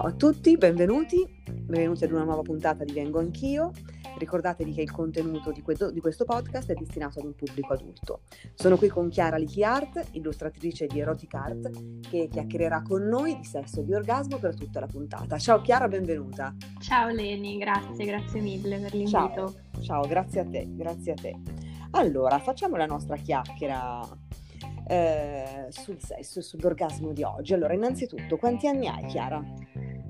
Ciao a tutti, benvenuti, benvenuti ad una nuova puntata di Vengo Anch'io. Ricordatevi che il contenuto di, questo, di questo podcast è destinato ad un pubblico adulto. Sono qui con Chiara Lichi Art, illustratrice di Erotic Art, che chiacchiererà con noi di sesso e di orgasmo per tutta la puntata. Ciao Chiara, benvenuta. Ciao Leni, grazie, grazie mille per l'invito. Ciao, ciao grazie a te, grazie a te. Allora, facciamo la nostra chiacchiera eh, sul sesso e sull'orgasmo di oggi. Allora, innanzitutto, quanti anni hai, Chiara?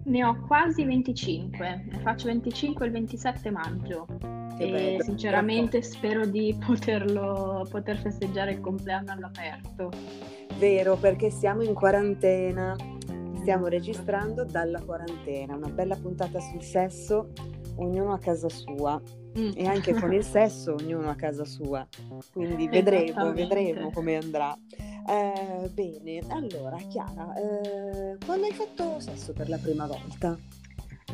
Ne ho quasi 25, ne faccio 25 il 27 maggio che e bello, sinceramente spero di poterlo, poter festeggiare il compleanno all'aperto. Vero, perché siamo in quarantena, stiamo registrando dalla quarantena, una bella puntata sul sesso, ognuno a casa sua. Mm. E anche con il sesso ognuno a casa sua, quindi vedremo, vedremo come andrà. Eh, bene, allora Chiara, eh, quando hai fatto sesso per la prima volta?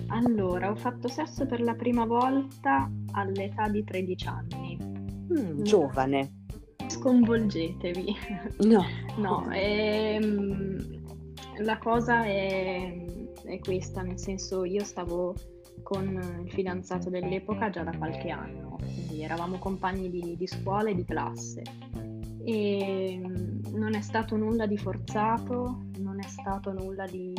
Allora, ho fatto sesso per la prima volta all'età di 13 anni. Mm, giovane. Sconvolgetevi. No. no, ehm, la cosa è, è questa, nel senso io stavo con il fidanzato dell'epoca già da qualche anno, quindi eravamo compagni di, di scuola e di classe e mm, non è stato nulla di forzato, non è stato nulla di,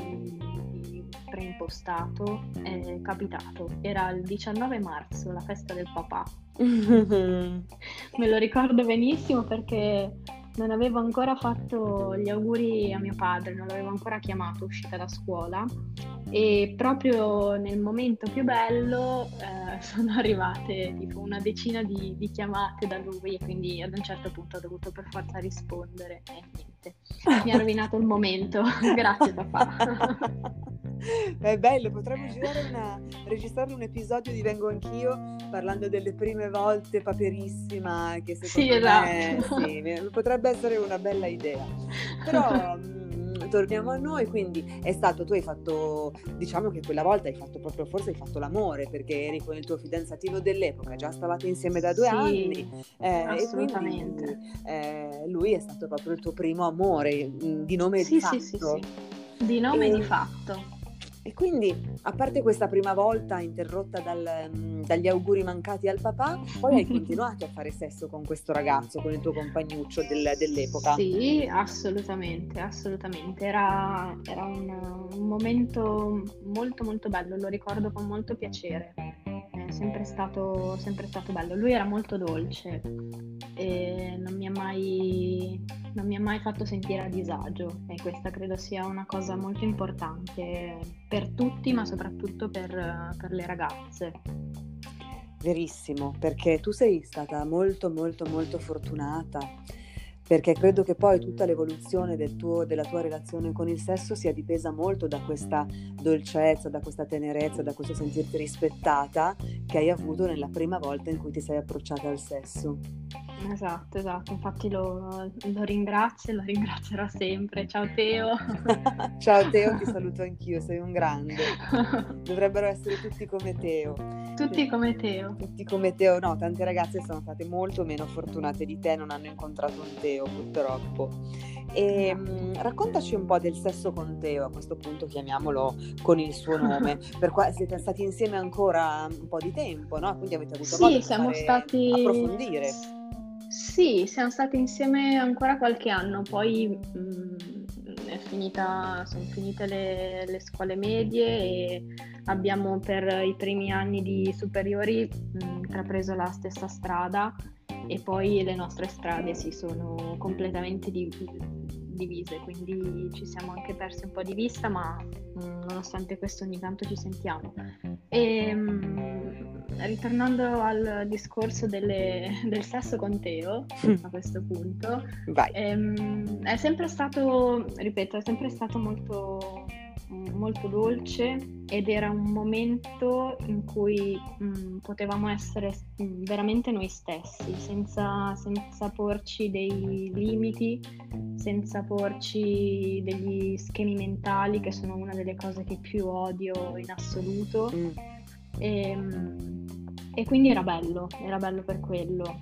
di preimpostato, è capitato. Era il 19 marzo, la festa del papà. Me lo ricordo benissimo perché non avevo ancora fatto gli auguri a mio padre, non l'avevo ancora chiamato uscita da scuola. E proprio nel momento più bello eh, sono arrivate tipo una decina di, di, chiamate da lui e quindi ad un certo punto ho dovuto per forza rispondere e niente, mi ha rovinato il momento, grazie papà. È bello, potremmo una, registrare un episodio di Vengo Anch'io parlando delle prime volte paperissima che secondo sì, me esatto. sì, potrebbe essere una bella idea. Però mm, torniamo a noi, quindi è stato, tu hai fatto, diciamo che quella volta hai fatto proprio, forse hai fatto l'amore perché eri con il tuo fidanzatino dell'epoca, già stavate insieme da due sì, anni. Eh, assolutamente. Quindi, eh, lui è stato proprio il tuo primo amore, mm, di nome sì, di fatto. Sì, sì, sì. Di nome e... di fatto. E quindi, a parte questa prima volta interrotta dal, mm, dagli auguri mancati al papà, poi hai continuato a fare sesso con questo ragazzo, con il tuo compagnuccio del, dell'epoca? Sì, assolutamente, assolutamente. Era, era un, un, momento molto molto bello, lo ricordo con molto piacere. È sempre stato, sempre stato bello. Lui era molto dolce e non mi ha mai mai fatto sentire a disagio e questa credo sia una cosa molto importante per tutti, ma soprattutto per, per le ragazze. Verissimo, perché tu sei stata molto molto molto fortunata perché credo che poi tutta l'evoluzione del tuo, della tua relazione con il sesso sia dipesa molto da questa dolcezza, da questa tenerezza, da questo sentirti rispettata che hai avuto nella prima volta in cui ti sei approcciata al sesso. Esatto, esatto, infatti lo, lo ringrazio e lo ringrazierò sempre. Ciao Teo. Ciao Teo, ti saluto anch'io, sei un grande. Dovrebbero essere tutti come Teo. Tutti come Teo. Tutti come Teo, no, tante ragazze sono state molto meno fortunate di te, non hanno incontrato un Teo purtroppo. E mh, mm, raccontaci un po' del sesso con Teo, a questo punto chiamiamolo con il suo nome, per qua siete stati insieme ancora un po' di tempo, no? Quindi avete avuto sì, modo di siamo stati... approfondire. Sì, siamo stati insieme ancora qualche anno, poi mh, mm, è finita, sono finite le, le, scuole medie e abbiamo per i primi anni di superiori mm, intrapreso la stessa strada e poi le nostre strade si sono completamente divise, quindi ci siamo anche persi un po' di vista, ma mm, nonostante questo ogni tanto ci sentiamo. E, mh, ritornando al discorso delle, del sesso con Teo, mm. a questo punto, ehm, è sempre stato, ripeto, è sempre stato molto molto dolce ed era un momento in cui mh, mm, potevamo essere mh, veramente noi stessi, senza, senza, porci dei limiti, senza porci degli schemi mentali che sono una delle cose che più odio in assoluto. Mm. E, mh, e quindi era bello, era bello per quello.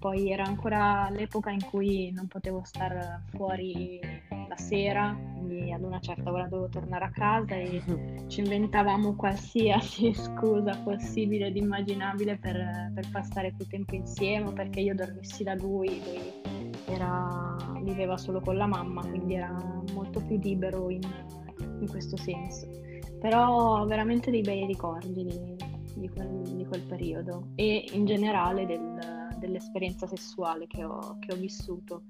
poi era ancora l'epoca in cui non potevo stare fuori la sera, quindi ad una certa ora dovevo tornare a casa e ci inventavamo qualsiasi scusa possibile ed immaginabile per, per passare più tempo insieme, perché io dormissi da lui, lui era, viveva solo con la mamma, quindi era molto più libero in, in questo senso. Però veramente dei bei ricordi di, quel, di quel, periodo e in generale del, dell'esperienza sessuale che ho, che ho vissuto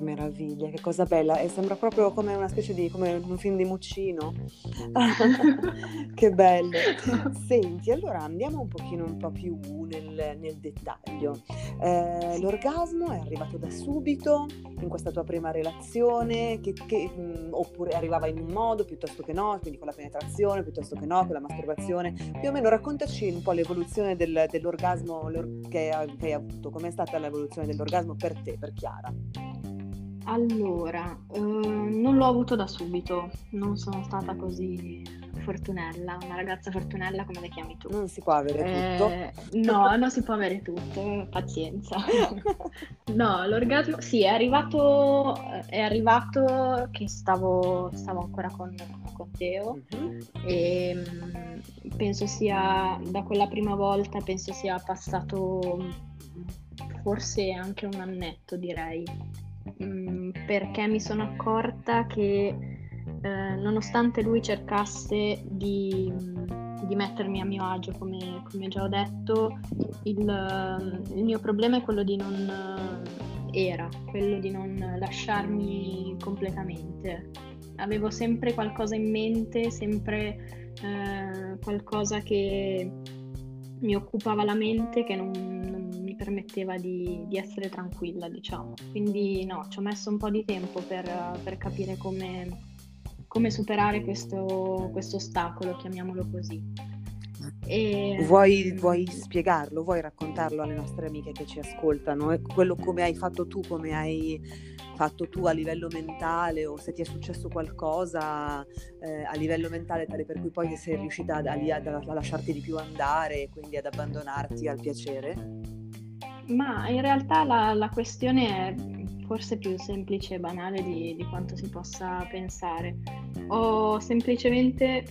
che meraviglia, che cosa bella. E sembra proprio come una specie di come un film di Muccino. che bello. Senti, allora andiamo un pochino un po' più nel, nel dettaglio. Eh, l'orgasmo è arrivato da subito in questa tua prima relazione, che, che, mh, mm, oppure arrivava in un modo piuttosto che no, quindi con la penetrazione piuttosto che no, con la masturbazione. Più o meno raccontaci un po' l'evoluzione del, dell'orgasmo che hai, che hai avuto, com'è stata l'evoluzione dell'orgasmo per te, per Chiara. Allora, eh, non l'ho avuto da subito, non sono stata così fortunella, una ragazza fortunella come le chiami tu. Non si può avere eh, tutto. No, non si può avere tutto, pazienza. no, l'orgasmo, sì, è arrivato, è arrivato che stavo, stavo ancora con, con Teo uh-huh. e mm, penso sia, da quella prima volta, penso sia passato forse anche un annetto direi Mm, perché mi sono accorta che eh, nonostante lui cercasse di, di, mettermi a mio agio, come, come già ho detto, il, il, mio problema è quello di non era quello di non lasciarmi completamente. Avevo sempre qualcosa in mente, sempre eh, qualcosa che mi occupava la mente che non, non permetteva di, di, essere tranquilla, diciamo. Quindi no, ci ho messo un po' di tempo per, per capire come, come superare questo, ostacolo, chiamiamolo così. E... Vuoi, vuoi, spiegarlo, vuoi raccontarlo alle nostre amiche che ci ascoltano? Quello come hai fatto tu, come hai fatto tu a livello mentale o se ti è successo qualcosa eh, a livello mentale tale per cui poi sei riuscita a, a, a lasciarti di più andare e quindi ad abbandonarti al piacere? Ma in realtà la, la questione è forse più semplice e banale di, di quanto si possa pensare. Ho semplicemente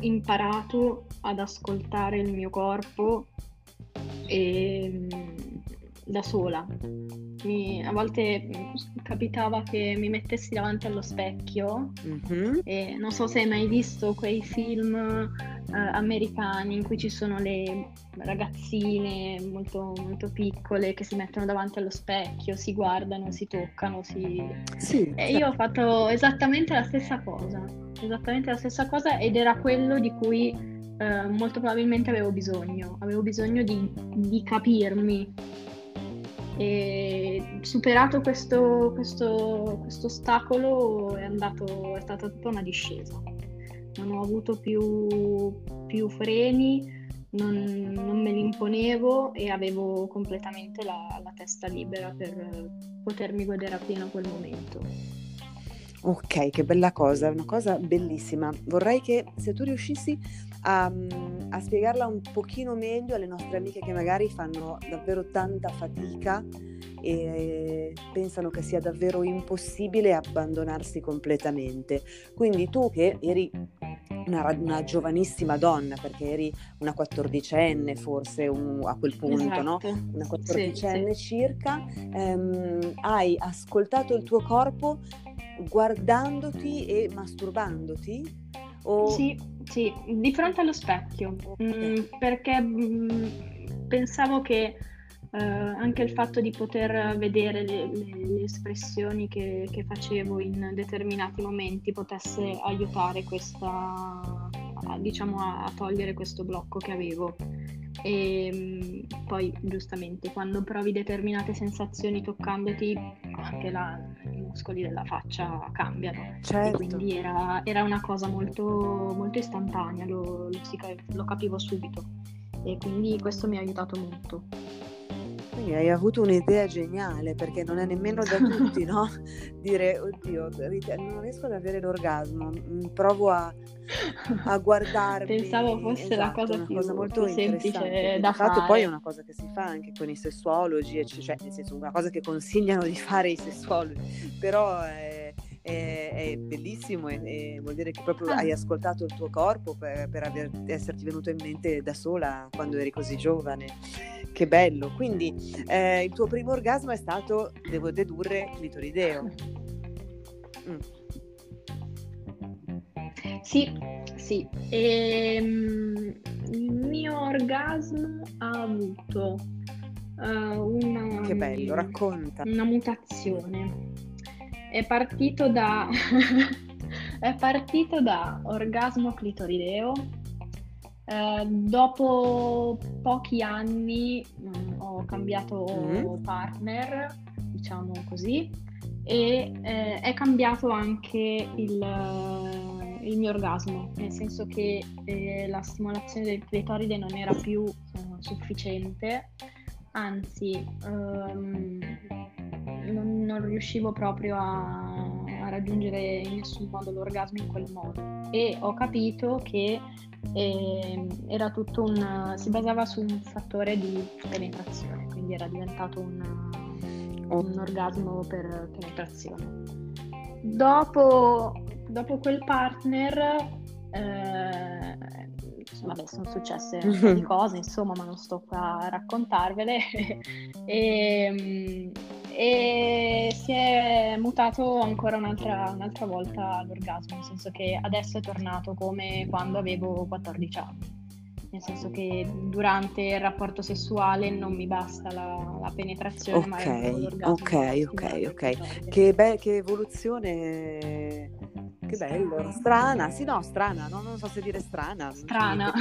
imparato ad ascoltare il mio corpo e, da sola. Mi, a volte capitava che mi mettessi davanti allo specchio mm-hmm. e non so se hai mai visto quei film eh, americani in cui ci sono le ragazzine molto, molto piccole che si mettono davanti allo specchio, si guardano, si toccano, si... Sì, e io ho fatto esattamente la stessa cosa, esattamente la stessa cosa ed era quello di cui eh, molto probabilmente avevo bisogno, avevo bisogno di, di capirmi. E superato questo, questo, questo ostacolo è, andato, è stata tutta una discesa non ho avuto più, più freni, non, non, me li imponevo e avevo completamente la, la, testa libera per potermi godere appieno quel momento. Ok, che bella cosa, una cosa bellissima. Vorrei che se tu riuscissi a, a spiegarla un pochino meglio alle nostre amiche che magari fanno davvero tanta fatica e pensano che sia davvero impossibile abbandonarsi completamente. Quindi tu che eri una, una giovanissima donna, perché eri una quattordicenne forse un, a quel punto, esatto. no? Una quattordicenne sì, sì. circa, ehm, hai ascoltato il tuo corpo guardandoti e masturbandoti? O... Sì, sì, di fronte allo specchio, okay. mm, perché mm, pensavo che eh, anche il fatto di poter vedere le, le, le espressioni che, che, facevo in determinati momenti potesse aiutare questa, a, diciamo, a, a togliere questo blocco che avevo. E mm, poi giustamente quando provi determinate sensazioni toccandoti anche la, i muscoli della faccia cambiano certo. quindi era, era, una cosa molto, molto istantanea lo, lo, lo capivo subito e quindi questo mi ha aiutato molto. Quindi hai avuto un'idea geniale perché non è nemmeno da tutti, no? Dire, oddio, non riesco ad avere l'orgasmo, mm, provo a, a guardarmi. Pensavo fosse esatto, la cosa, più, cosa molto semplice da fare. Infatti poi è una cosa che si fa anche con i sessuologi, cioè nel senso una cosa che consigliano di fare i sessuologi, però è è, è bellissimo e, e, vuol dire che proprio ah. hai ascoltato il tuo corpo per, per aver, esserti venuto in mente da sola quando eri così giovane. Che bello. Quindi eh, il tuo primo orgasmo è stato, devo dedurre, clitorideo. Mm. Sì, sì. E, um, il mio orgasmo ha avuto uh, una... Che bello, racconta. Una mutazione è partito da, è partito da orgasmo clitorideo. Eh, dopo pochi anni mh, mm, ho cambiato mm. partner, diciamo così, e eh, è cambiato anche il, il, mio orgasmo, nel senso che eh, la stimolazione del clitoride non era più uh, sufficiente, anzi um, non, riuscivo proprio a, a, raggiungere in nessun modo l'orgasmo in quel modo e ho capito che eh, era tutto un si basava su un fattore di penetrazione quindi era diventato un, un orgasmo per penetrazione dopo, dopo quel partner eh, vabbè, sono successe un po' di cose, insomma, ma non sto qua a raccontarvele. e, e si è mutato ancora un'altra, un'altra volta l'orgasmo, nel senso che adesso è tornato come quando avevo 14 anni nel senso che durante il rapporto sessuale non mi basta la, la penetrazione, okay, ma. Ok, ok, ok. Che, be- che evoluzione che bello, strana, sì no, strana, no? non so se dire strana. Strana.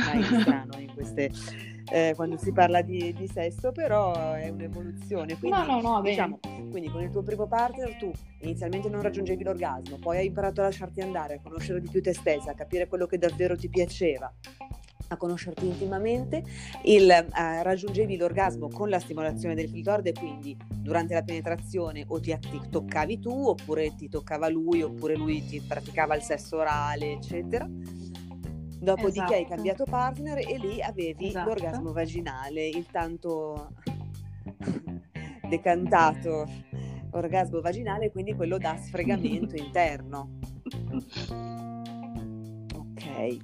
Strano in queste, eh, quando si parla di, di, sesso, però è un'evoluzione. Quindi, no, no, no, diciamo, quindi con il tuo primo partner tu inizialmente non raggiungevi l'orgasmo, poi hai imparato a lasciarti andare, a conoscere di più te stessa, a capire quello che davvero ti piaceva a conoscerti intimamente, il, eh, raggiungevi l'orgasmo con la stimolazione del clitoride, quindi durante la penetrazione o ti, ti, toccavi tu, oppure ti toccava lui, oppure lui ti praticava il sesso orale, eccetera. Dopodiché esatto. hai cambiato partner e lì avevi esatto. l'orgasmo vaginale, il tanto decantato orgasmo vaginale, quindi quello da sfregamento interno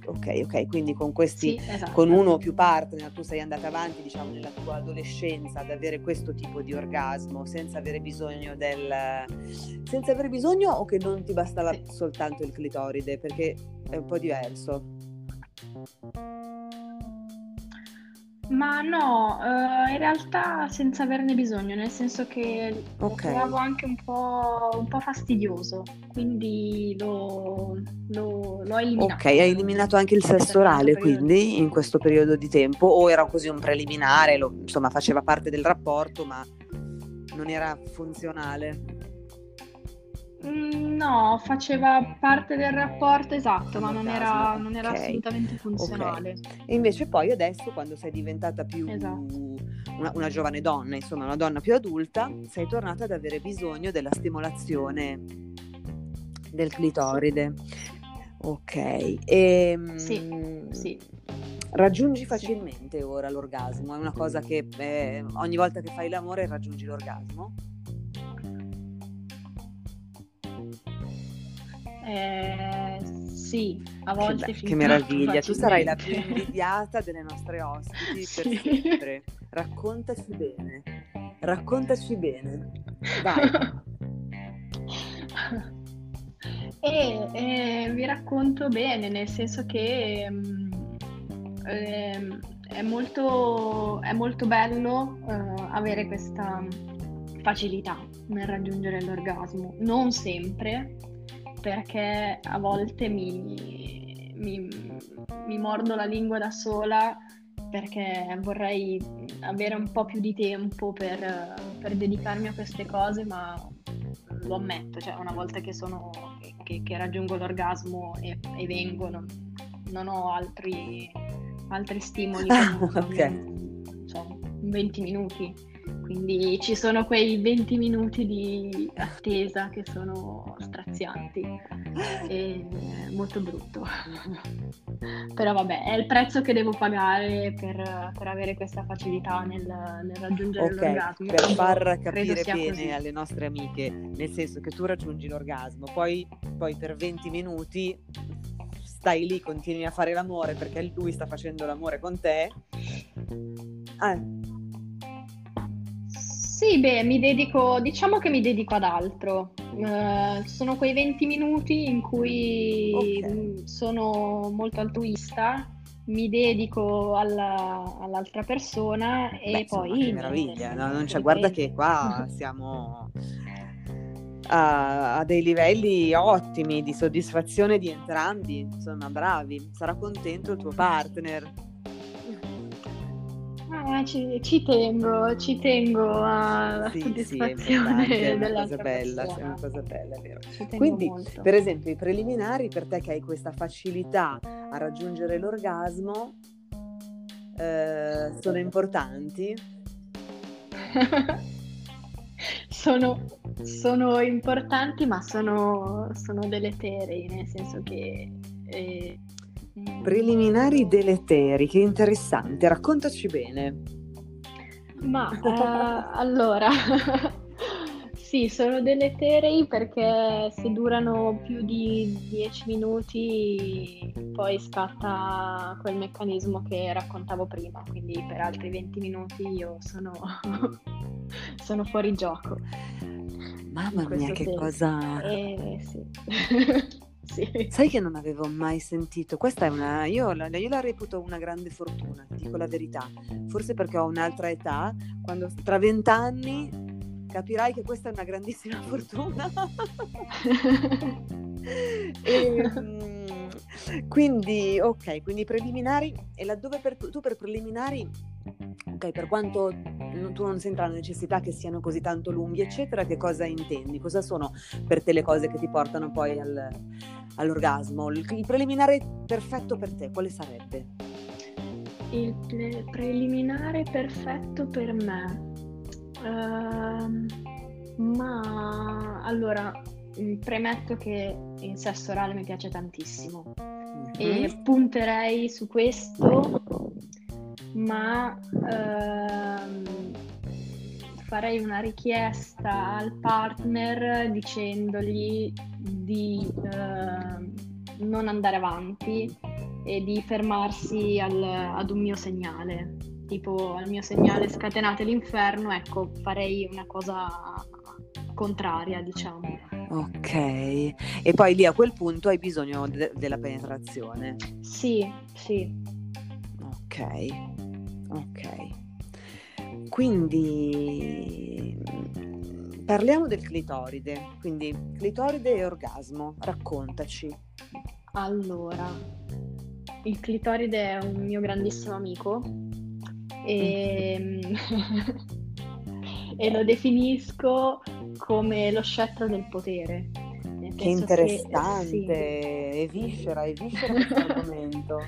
ok, ok, quindi con questi, sì, esatto. con uno o più partner tu sei andata avanti, diciamo, nella tua adolescenza ad avere questo tipo di orgasmo senza avere bisogno del... senza avere bisogno o che non ti bastava sì. soltanto il clitoride, perché è un po' diverso. Ma no, uh, in realtà senza averne bisogno, nel senso che lo trovavo anche un po', un po' fastidioso, quindi lo, lo, l'ho eliminato. Ok, hai eliminato anche il sesso orale quindi in questo periodo di tempo o era così un preliminare, lo, insomma faceva parte del rapporto ma non era funzionale? Mm, no, faceva parte del rapporto esatto, ma non era, non era okay. assolutamente funzionale. Okay. E invece poi adesso, quando sei diventata più esatto. una, una, giovane donna, insomma una donna più adulta, sei tornata ad avere bisogno della stimolazione del clitoride. Ok. E, ehm, sì, sì. Raggiungi facilmente sì. ora l'orgasmo? È una cosa che eh, ogni volta che fai l'amore raggiungi l'orgasmo? Eh, sì, a volte che, che meraviglia, tu sarai la più invidiata delle nostre ospiti sì. per sempre. Raccontaci bene, raccontaci bene. Vai. e eh, vi racconto bene, nel senso che eh, è, molto, è molto bello eh, avere questa facilità nel raggiungere l'orgasmo. Non sempre, perché a volte mi, mi, mi mordo la lingua da sola perché vorrei avere un po' più di tempo per, per, dedicarmi a queste cose, ma lo ammetto, cioè una volta che, sono, che, che raggiungo l'orgasmo e, e vengo, non, non, ho altri, altri stimoli, ah, okay. so, 20 minuti quindi ci sono quei 20 minuti di attesa che sono strazianti e molto brutto. Però vabbè, è il prezzo che devo pagare per, per avere questa facilità nel, nel raggiungere okay, l'orgasmo. Per far capire bene così. alle nostre amiche, nel senso che tu raggiungi l'orgasmo, poi, poi per 20 minuti stai lì, continui a fare l'amore perché lui sta facendo l'amore con te. Ah. Sì, beh, mi dedico, diciamo che mi dedico ad altro. Uh, sono quei 20 minuti in cui okay. sono molto altruista, mi dedico alla, all'altra persona e Beh, poi... Insomma, che meraviglia, no, non c'è, guarda che qua siamo a, a, dei livelli ottimi di soddisfazione di entrambi, insomma bravi, sarà contento il tuo partner. Ah, ci, ci, tengo, ci tengo alla sì, soddisfazione sì, è una cosa bella, è una cosa bella, è vero. Quindi, molto. per esempio, i preliminari per te che hai questa facilità a raggiungere l'orgasmo eh, sono importanti? sono, sono, importanti, ma sono, sono deleteri, nel senso che... Eh, Preliminari deleteri, che interessante, raccontaci bene. Ma uh, allora, sì, sono deleteri perché se durano più di 10 minuti poi scatta quel meccanismo che raccontavo prima, quindi per altri 20 minuti io sono sono fuori gioco. Mamma mia, che senso. cosa... Eh, sì. Sì. Sai che non avevo mai sentito? Questa è una... Io la, io la reputo una grande fortuna, ti dico la verità. Forse perché ho un'altra età, quando tra vent'anni capirai che questa è una grandissima fortuna. e, mm, quindi, ok, quindi preliminari, e laddove per, tu per preliminari ok, per quanto tu non senta la necessità che siano così tanto lunghi, eccetera, che cosa intendi? Cosa sono per te le cose che ti portano poi al, all'orgasmo? Il, preliminare perfetto per te, quale sarebbe? Il pre- preliminare perfetto per me. Uh, ma allora premetto che il sesso orale mi piace tantissimo mm-hmm. e punterei su questo ma ehm, farei una richiesta al partner dicendogli di ehm, non andare avanti e di fermarsi al, ad un mio segnale, tipo al mio segnale scatenate l'inferno, ecco, farei una cosa contraria, diciamo. Ok, e poi lì a quel punto hai bisogno de- della penetrazione. Sì, sì. Ok. Ok, quindi parliamo del clitoride, quindi clitoride e orgasmo, raccontaci. Allora, il clitoride è un mio grandissimo amico e, e lo definisco come lo scettro del potere. Che interessante, che, sì. e viscera, e viscera questo argomento.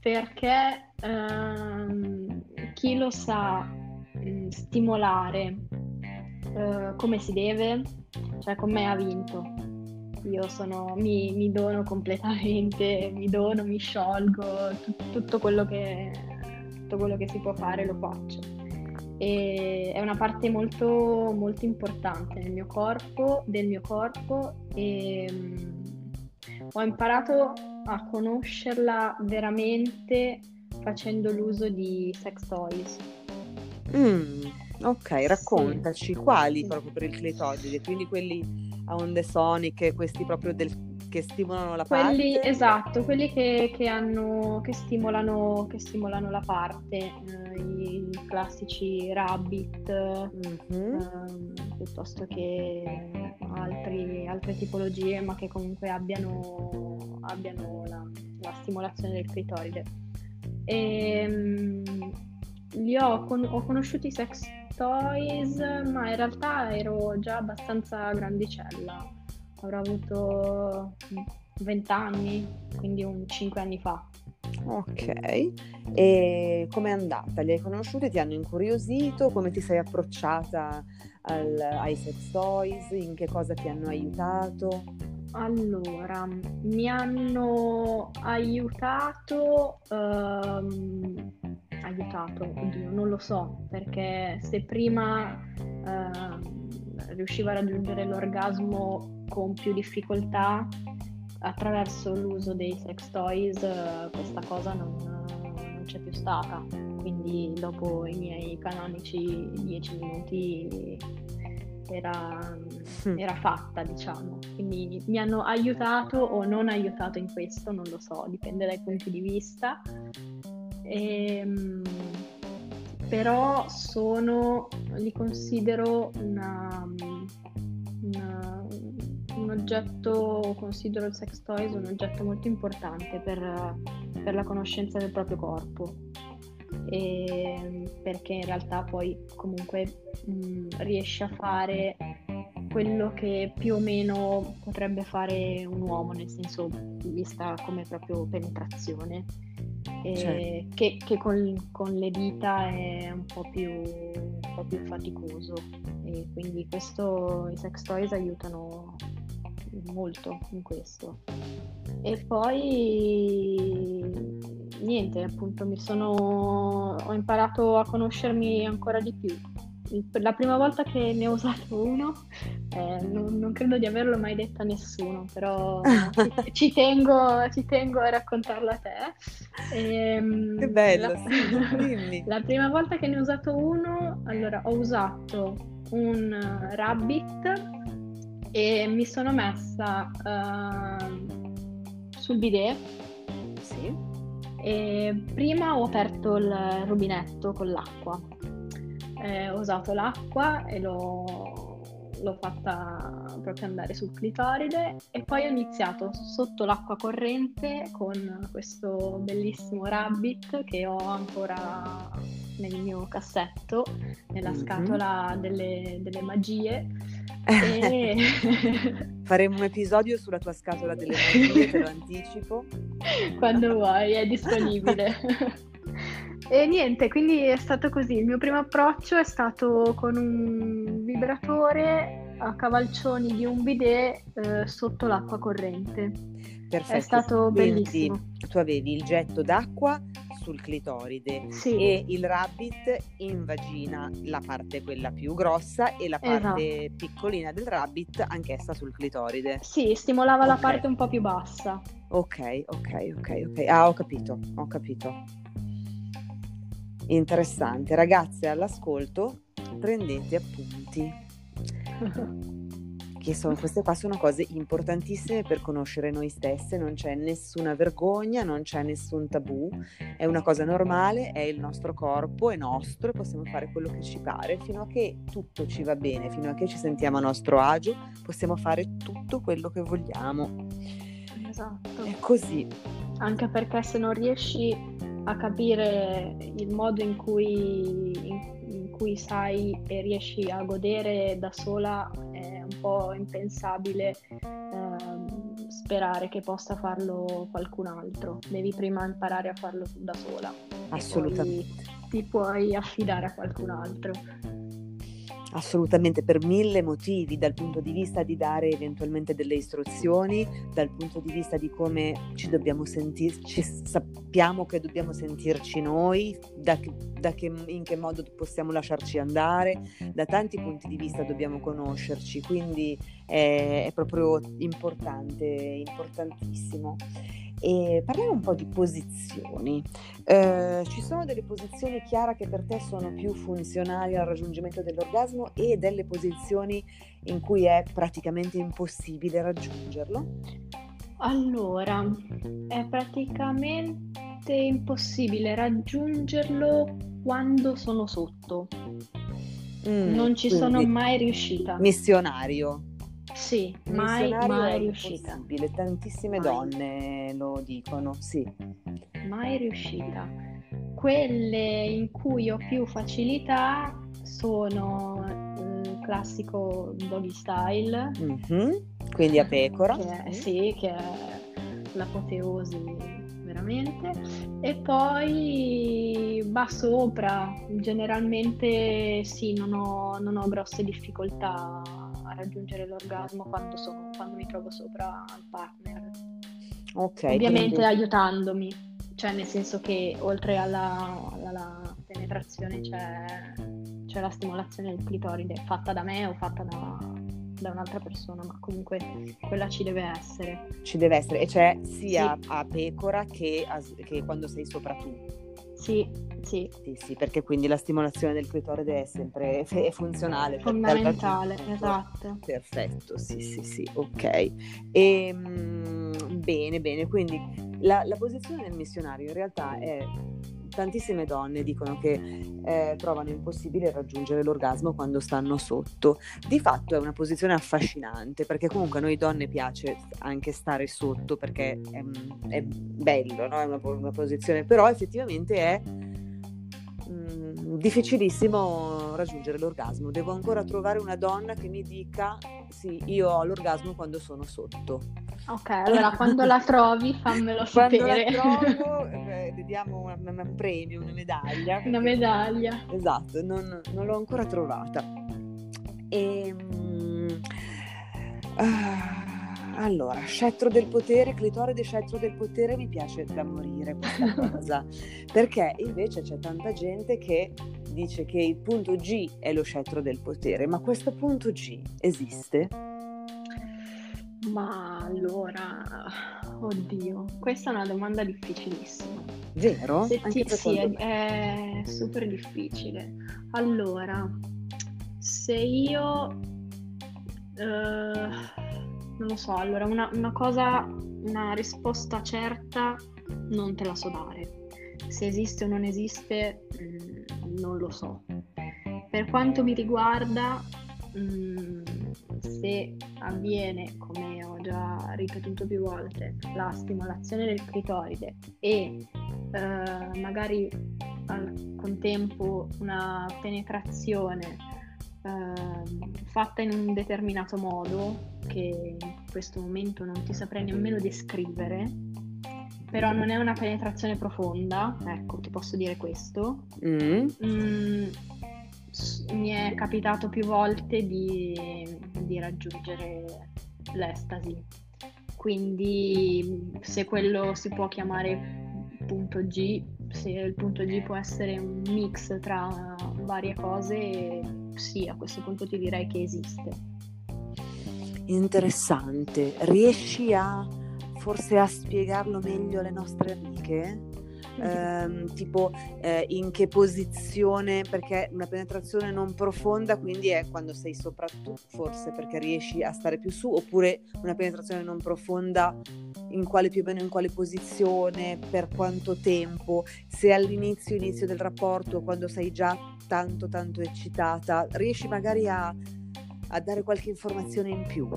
Perché ehm, chi lo sa mh, mm, stimolare eh, come si deve, cioè con me ha vinto. Io sono, mi, mi dono completamente, mi dono, mi sciolgo, t- tutto, quello che, tutto quello che si può fare lo faccio. E è una parte molto, molto importante nel mio corpo, del mio corpo e mh, mm, ho imparato a conoscerla veramente facendo l'uso di sex toys. Mm, ok, raccontaci sì. quali proprio per il clitoride, quindi quelli a onde soniche, questi proprio del, che stimolano la quelli, parte? Esatto, quelli che, che, hanno, che, stimolano, che stimolano la parte, eh, i classici rabbit, mm-hmm. eh, piuttosto che altri, altre tipologie, ma che comunque abbiano, abbiano la, la stimolazione del clitoride. E, um, li ho, con- ho conosciuto i sex toys, ma in realtà ero già abbastanza grandicella. Avrò avuto 20 anni, quindi un 5 anni fa. Ok, e com'è andata? Li hai conosciuti? Ti hanno incuriosito? Come ti sei approcciata al, ai sex toys? In che cosa ti hanno aiutato? Allora, mi hanno aiutato, ehm, aiutato, oddio, non lo so, perché se prima ehm, riuscivo a raggiungere l'orgasmo con più difficoltà attraverso l'uso dei sex toys, eh, questa cosa non, non c'è più stata. Quindi dopo i miei canonici 10 minuti era, mm. era, fatta, diciamo. Quindi mi hanno aiutato o non aiutato in questo, non lo so, dipende dai punti di vista. Ehm, però sono, li considero una, una, un oggetto, considero il sex toys un oggetto molto importante per, per la conoscenza del proprio corpo. E perché in realtà poi comunque mh, riesce a fare quello che più o meno potrebbe fare un uomo, nel senso vista come proprio penetrazione, certo. che, che con, con, le dita è un po' più, un po più faticoso e quindi questo, i sex toys aiutano molto in questo. E poi niente, appunto mi sono ho imparato a conoscermi ancora di più. La prima volta che ne ho usato uno, eh, non, non, credo di averlo mai detto a nessuno, però ci, ci, tengo, ci, tengo, a raccontarlo a te. E, ehm, che bello, la, sì, la prima volta che ne ho usato uno, allora ho usato un Rabbit e mi sono messa uh, sul bidet. Sì. E prima ho aperto il rubinetto con l'acqua. Eh, ho usato l'acqua e l'ho, l'ho fatta proprio andare sul clitoride e poi ho iniziato sotto l'acqua corrente con questo bellissimo rabbit che ho ancora nel mio cassetto, nella mm-hmm. scatola delle, delle magie e... Faremo un episodio sulla tua scatola delle magie, te lo anticipo. Quando vuoi, è disponibile. e niente, quindi è stato così. Il mio primo approccio è stato con un vibratore a cavalcioni di un bidet eh, sotto l'acqua corrente. Perfetto. È stato Quindi, bellissimo. Tu avevi il getto d'acqua sul clitoride sì. e il rabbit in vagina, la parte quella più grossa e la parte esatto. piccolina del rabbit anch'essa sul clitoride. Sì, stimolava okay. la parte un po' più bassa. Ok, ok, ok, ok. Ah, ho capito, ho capito. Interessante. Ragazze all'ascolto, prendete appunti. che sono, queste qua sono cose importantissime per conoscere noi stesse, non c'è nessuna vergogna, non c'è nessun tabù, è una cosa normale, è il nostro corpo, è nostro e possiamo fare quello che ci pare, fino a che tutto ci va bene, fino a che ci sentiamo a nostro agio, possiamo fare tutto quello che vogliamo. Esatto. È così. Anche perché se non riesci a capire il modo in cui, in cui sai e riesci a godere da sola un po' impensabile eh, sperare che possa farlo qualcun altro. Devi prima imparare a farlo da sola. Assolutamente. ti puoi affidare a qualcun altro. Assolutamente, per mille motivi, dal punto di vista di dare eventualmente delle istruzioni, dal punto di vista di come ci dobbiamo sentirci, sappiamo che dobbiamo sentirci noi, da da che, in che modo possiamo lasciarci andare, da tanti punti di vista dobbiamo conoscerci, quindi è, è proprio importante, importantissimo. E parliamo un po' di posizioni. Eh, ci sono delle posizioni chiare che per te sono più funzionali al raggiungimento dell'orgasmo e delle posizioni in cui è praticamente impossibile raggiungerlo? Allora, è praticamente impossibile raggiungerlo quando sono sotto. Mm, non ci sono mai riuscita. Missionario. Sì, mai, mai riuscita. Impossibile, tantissime mai. donne lo dicono, sì. Mai riuscita. Quelle in cui ho più facilità sono il classico doggy style. Mm-hmm. Quindi a pecora. Che è, sì, che è l'apoteosi veramente. E poi va sopra, generalmente sì, non ho, non ho grosse difficoltà a raggiungere l'orgasmo quando, sono, quando mi trovo sopra al partner. Ok. Ovviamente quindi... aiutandomi, cioè nel senso che oltre alla, alla, alla penetrazione c'è, c'è, la stimolazione del clitoride fatta da me o fatta da, da un'altra persona, ma comunque quella ci deve essere. Ci deve essere, e c'è sia sì. a pecora che, a, che quando sei sopra tu. Sì, sì. Sì, sì, perché quindi la stimolazione del clitoride è sempre è funzionale. Fondamentale, esatto. Perfetto, sì, sì, sì, ok. E, ehm, bene, bene, quindi la, la posizione del missionario in realtà è tantissime donne dicono che eh, trovano impossibile raggiungere l'orgasmo quando stanno sotto. Di fatto è una posizione affascinante perché comunque a noi donne piace anche stare sotto perché è, è bello, no? è una, una posizione, però effettivamente è difficilissimo raggiungere l'orgasmo. Devo ancora trovare una donna che mi dica sì, io ho l'orgasmo quando sono sotto. Ok, allora quando la trovi fammelo sapere. Quando la trovo eh, vediamo un premio, una medaglia. Una medaglia. Esatto, non, non l'ho ancora trovata. E, um, uh, allora, scettro del potere, clitoride scettro del potere, mi piace da morire questa cosa, perché invece c'è tanta gente che dice che il punto G è lo scettro del potere, ma questo punto G esiste? Ma allora, oddio, questa è una domanda difficilissima. Vero? Se ti, sì, è, è super difficile. Allora, se io... Uh, non lo so, allora una, una cosa, una risposta certa non te la so dare. Se esiste o non esiste, mh, mm, non lo so. Per quanto mi riguarda, mh, mm, se avviene, come ho già ripetuto più volte, la stimolazione del clitoride e eh, magari al contempo una penetrazione Ehm, fatta in un determinato modo che in questo momento non ti saprei nemmeno descrivere, però non è una penetrazione profonda, ecco, ti posso dire questo. Mm. Mm, mi è capitato più volte di, di raggiungere l'estasi, quindi se quello si può chiamare punto G, se il punto G può essere un mix tra varie cose, sì, a questo punto ti direi che esiste. Interessante. Riesci a forse a spiegarlo meglio alle nostre amiche? ehm, tipo eh, in che posizione, perché una penetrazione non profonda quindi è quando sei sopra tu, forse perché riesci a stare più su, oppure una penetrazione non profonda in quale più o meno in quale posizione, per quanto tempo, se all'inizio inizio del rapporto, quando sei già tanto tanto eccitata, riesci magari a, a dare qualche informazione in più?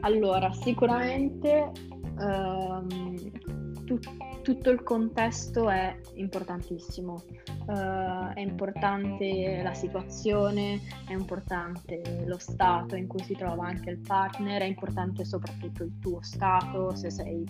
Allora, sicuramente um, tu, tutto il contesto è importantissimo. Uh, è importante la situazione, è importante lo stato in cui si trova anche il partner, è importante soprattutto il tuo stato, se sei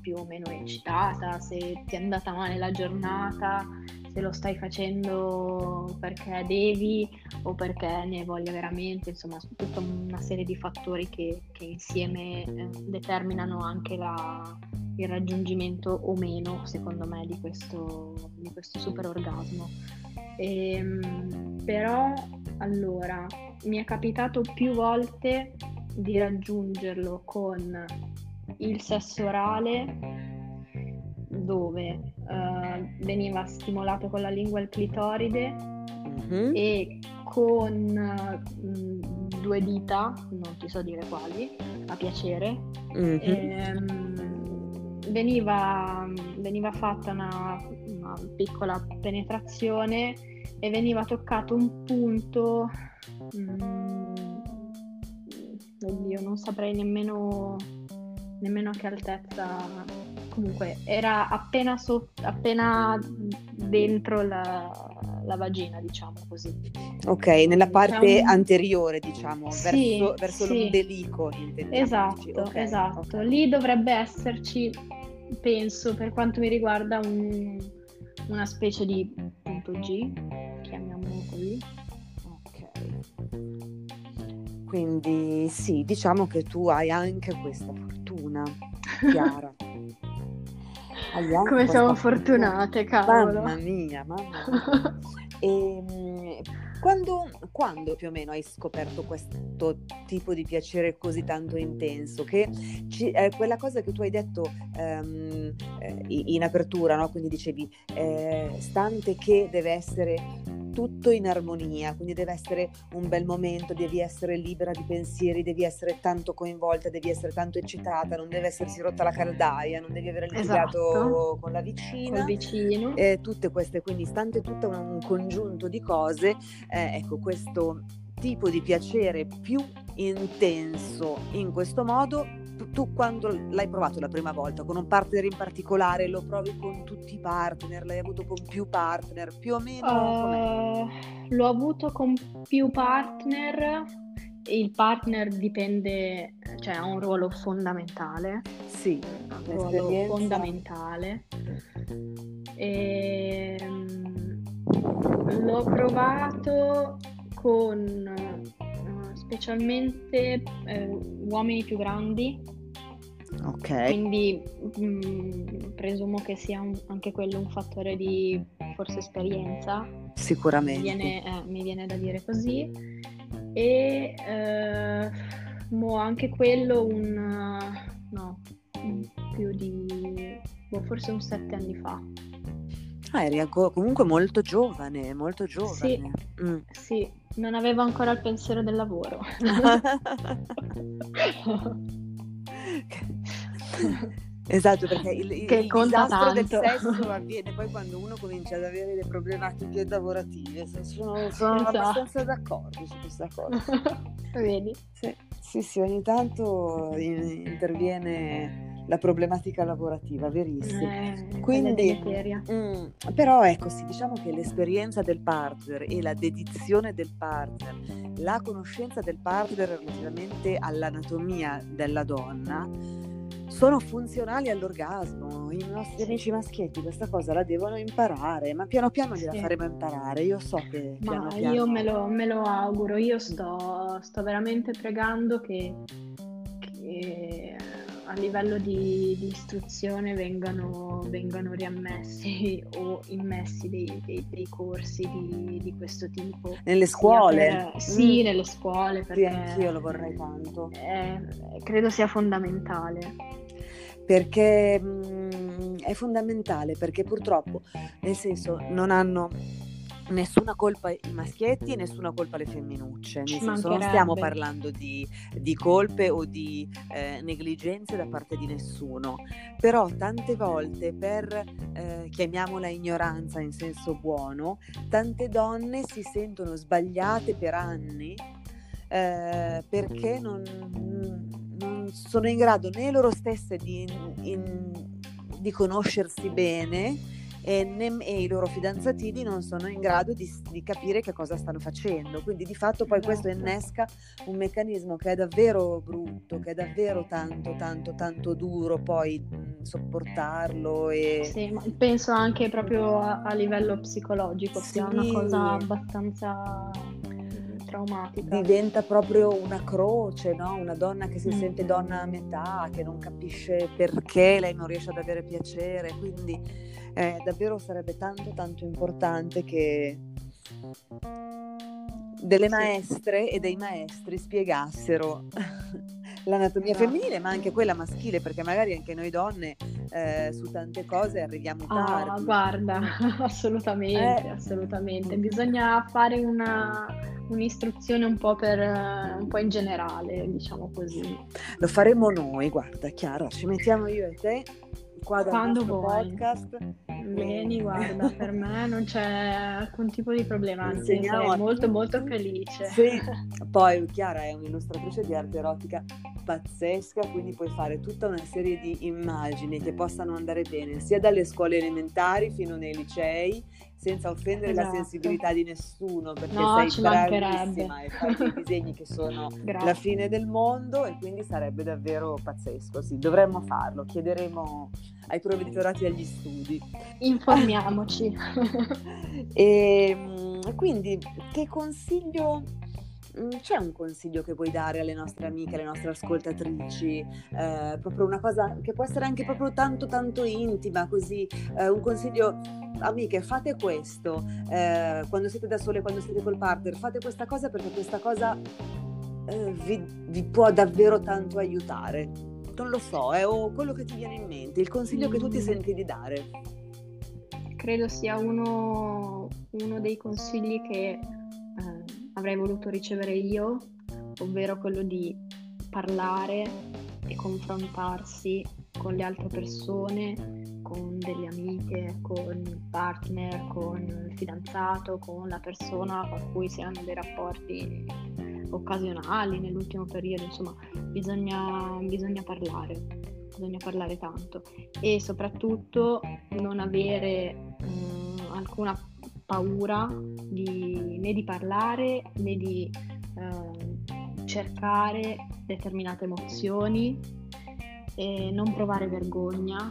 più o meno eccitata, se ti è andata male la giornata, se lo stai facendo perché devi o perché ne voglia veramente, insomma, tutta una serie di fattori che, che insieme eh, determinano anche la, il raggiungimento o meno, secondo me, di questo, di questo super orgasmo. Ehm, però, allora, mi è capitato più volte di raggiungerlo con il sesso orale dove uh, veniva stimolato con la lingua il clitoride mm-hmm. e con uh, due dita, non ti so dire quali, a piacere. Mm-hmm. Ehm, veniva, veniva, fatta una, una, piccola penetrazione e veniva toccato un punto. Mm, oddio, non saprei nemmeno, nemmeno a che altezza comunque era appena, sotto, appena dentro la, la, vagina, diciamo così. Ok, nella parte diciamo... anteriore, diciamo, sì, verso, verso sì. l'ombelico. Esatto, okay, esatto. Okay. Lì dovrebbe esserci penso per quanto mi riguarda un, una specie di punto G, chiamiamolo così. Ok. Quindi sì, diciamo che tu hai anche questa fortuna, Chiara. Come siamo fortunate, cavolo. Mamma mia, mamma mia. E, ehm, quando, quando, più o meno hai scoperto questo tipo di piacere così tanto intenso? Che ci, eh, quella cosa che tu hai detto ehm, eh, in apertura, no? quindi dicevi, eh, stante che deve essere tutto in armonia, quindi deve essere un bel momento, devi essere libera di pensieri, devi essere tanto coinvolta, devi essere tanto eccitata, non deve essersi rotta la caldaia, non devi aver litigato esatto. con la vicina. vicino. Eh, tutte queste, quindi stante tutto un congiunto di cose, eh, ecco questo tipo di piacere più intenso in questo modo tu quando l'hai provato la prima volta con un partner in particolare lo provi con tutti i partner l'hai avuto con più partner più o meno uh, l'ho avuto con più partner il partner dipende cioè ha un ruolo fondamentale. Sì un ruolo fondamentale. E, ehm, l'ho provato con specialmente uh, uomini più grandi. Ok. Quindi mh, mm, presumo che sia un, anche quello un fattore di forse esperienza. Sicuramente. Mi viene, eh, mi viene da dire così. E eh, mo anche quello un... no, più di... Boh, forse un sette anni fa. Ah, eri comunque molto giovane, molto giovane. Sì, mm. sì, non avevo ancora il pensiero del lavoro. esatto, perché il, il, il disastro del sesso avviene poi quando uno comincia ad avere le problematiche lavorative. Sono, sono esatto. abbastanza d'accordo su questa cosa. Vedi? Sì, sì, sì, ogni tanto interviene la problematica lavorativa, verissimo. Eh, Quindi, mm, però ecco sì, diciamo che l'esperienza del partner e la dedizione del partner, la conoscenza del partner relativamente all'anatomia della donna, sono funzionali all'orgasmo. I nostri amici maschietti questa cosa la devono imparare, ma piano piano gliela sì. faremo imparare. Io so che piano ma piano... io me lo, me lo auguro, io sto, sto veramente pregando che, che a livello di, di istruzione vengano, vengano, riammessi o immessi dei, dei, dei corsi di, di, questo tipo. Nelle scuole? Per, sì, mm. nelle scuole. Perché, sì, anch'io lo vorrei tanto. È, credo sia fondamentale. Perché mh, mm, è fondamentale, perché purtroppo, nel senso, non hanno nessuna colpa i maschietti e nessuna colpa le femminucce, nel senso non stiamo parlando di, di colpe o di eh, negligenze da parte di nessuno, però tante volte per, eh, chiamiamola ignoranza in senso buono, tante donne si sentono sbagliate per anni eh, perché non, non, sono in grado né loro stesse di, in, di conoscersi bene e, ne- e, i loro fidanzatini non sono in grado di, di, capire che cosa stanno facendo. Quindi di fatto poi questo esatto. innesca un meccanismo che è davvero brutto, che è davvero tanto, tanto, tanto duro poi mh, sopportarlo. E... Sì, ma penso anche proprio a, a livello psicologico, sì. sia una cosa abbastanza traumatica. Diventa proprio una croce, no? una donna che si mm. sente donna a metà, che non capisce perché lei non riesce ad avere piacere, quindi eh, davvero sarebbe tanto tanto importante che delle maestre e dei maestri spiegassero l'anatomia esatto. femminile, ma anche quella maschile, perché magari anche noi donne eh, su tante cose arriviamo ah, tardi. Ah, guarda, assolutamente, eh. assolutamente. Bisogna fare una, un'istruzione un po' per un po' in generale, diciamo così. Lo faremo noi, guarda, Chiara, ci mettiamo io e te qua Quando vuoi. podcast. Vieni, guarda, per me non c'è alcun tipo di problema, anzi Insegniamo sarei molto molto felice. Sì, poi Chiara è un'illustratrice di arte erotica pazzesca, quindi puoi fare tutta una serie di immagini che possano andare bene sia dalle scuole elementari fino nei licei senza offendere esatto. la sensibilità di nessuno, perché no, sei bravissima e fai dei disegni che sono la fine del mondo e quindi sarebbe davvero pazzesco. Sì, dovremmo farlo, chiederemo ai provveditorati degli studi. Informiamoci. e ehm, quindi che consiglio c'è un consiglio che vuoi dare alle nostre amiche, alle nostre ascoltatrici? Eh, proprio una cosa che può essere anche proprio tanto tanto intima, così eh, un consiglio amiche, fate questo eh, quando siete da sole, quando siete col partner, fate questa cosa perché questa cosa eh, vi, vi, può davvero tanto aiutare. Non lo so, è o quello che ti viene in mente, il consiglio che tu ti mm. senti di dare. Credo sia uno, uno dei consigli che avrei voluto ricevere io, ovvero quello di parlare e confrontarsi con le altre persone, con delle amiche, con il partner, con il fidanzato, con la persona con cui si hanno dei rapporti occasionali nell'ultimo periodo, insomma bisogna, bisogna parlare, bisogna parlare tanto. E soprattutto non avere um, alcuna paura di, né di parlare né di eh, cercare determinate emozioni e non provare vergogna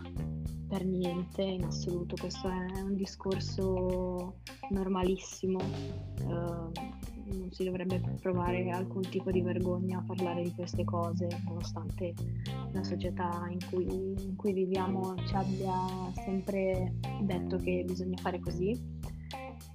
per niente in assoluto. Questo è un discorso normalissimo. Eh, non si dovrebbe provare alcun tipo di vergogna a parlare di queste cose, nonostante la società in cui, in cui viviamo ci abbia sempre detto che bisogna fare così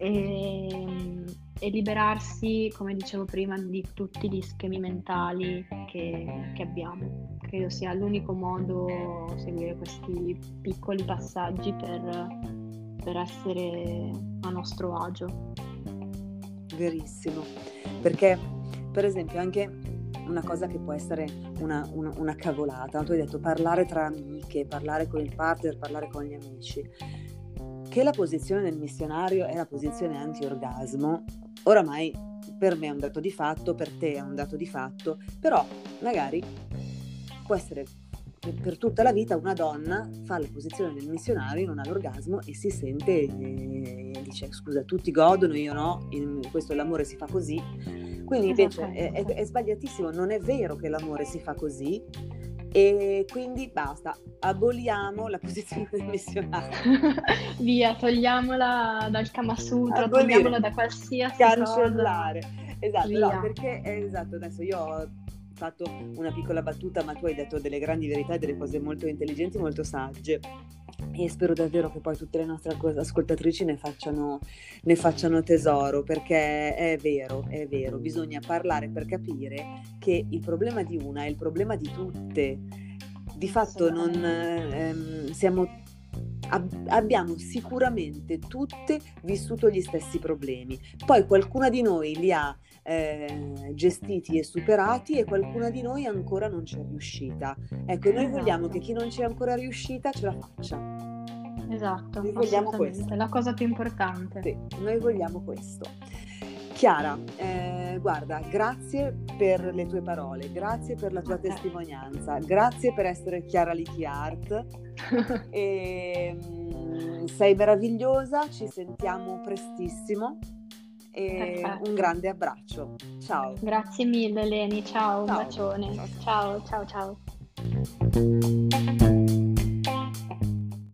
e, e, liberarsi, come dicevo prima, di tutti gli schemi mentali che, che abbiamo. Credo sia l'unico modo seguire questi piccoli passaggi per, per essere a nostro agio. Verissimo, perché per esempio anche una cosa che può essere una, una, una, cavolata. Tu hai detto parlare tra amiche, parlare con il partner, parlare con gli amici che la posizione del missionario è la posizione anti-orgasmo, oramai per me è un dato di fatto, per te è un dato di fatto, però magari può essere per tutta la vita una donna fa la posizione del missionario, non ha l'orgasmo e si sente e dice scusa tutti godono, io no, questo l'amore si fa così. Quindi invece è, è, è sbagliatissimo, non è vero che l'amore si fa così, e quindi basta, aboliamo la posizione del missionario. Via, togliamola dal Kama Sutra, Abolire. togliamola da qualsiasi Cancellare. Cosa. Esatto, no, perché esatto, adesso io ho fatto una piccola battuta, ma tu hai detto delle grandi verità delle cose molto intelligenti, molto sagge e spero davvero che poi tutte le nostre ascoltatrici ne facciano, ne facciano, tesoro perché è vero, è vero, bisogna parlare per capire che il problema di una è il problema di tutte. Di fatto non ehm, siamo ab- abbiamo sicuramente tutte vissuto gli stessi problemi. Poi qualcuna di noi li ha eh, gestiti e superati e qualcuna di noi ancora non ci è riuscita. Ecco, noi vogliamo che chi non ci è ancora riuscita ce la faccia. Esatto, noi vogliamo questo. È la cosa più importante. Sì, noi vogliamo questo. Chiara, eh, guarda, grazie per le tue parole, grazie per la tua okay. testimonianza, grazie per essere Chiara Lichi Art. e, mm, sei meravigliosa, ci sentiamo prestissimo e Perfetto. un grande abbraccio. Ciao. Grazie mille Leni, ciao, ciao. un bacione. ciao, ciao. ciao. ciao.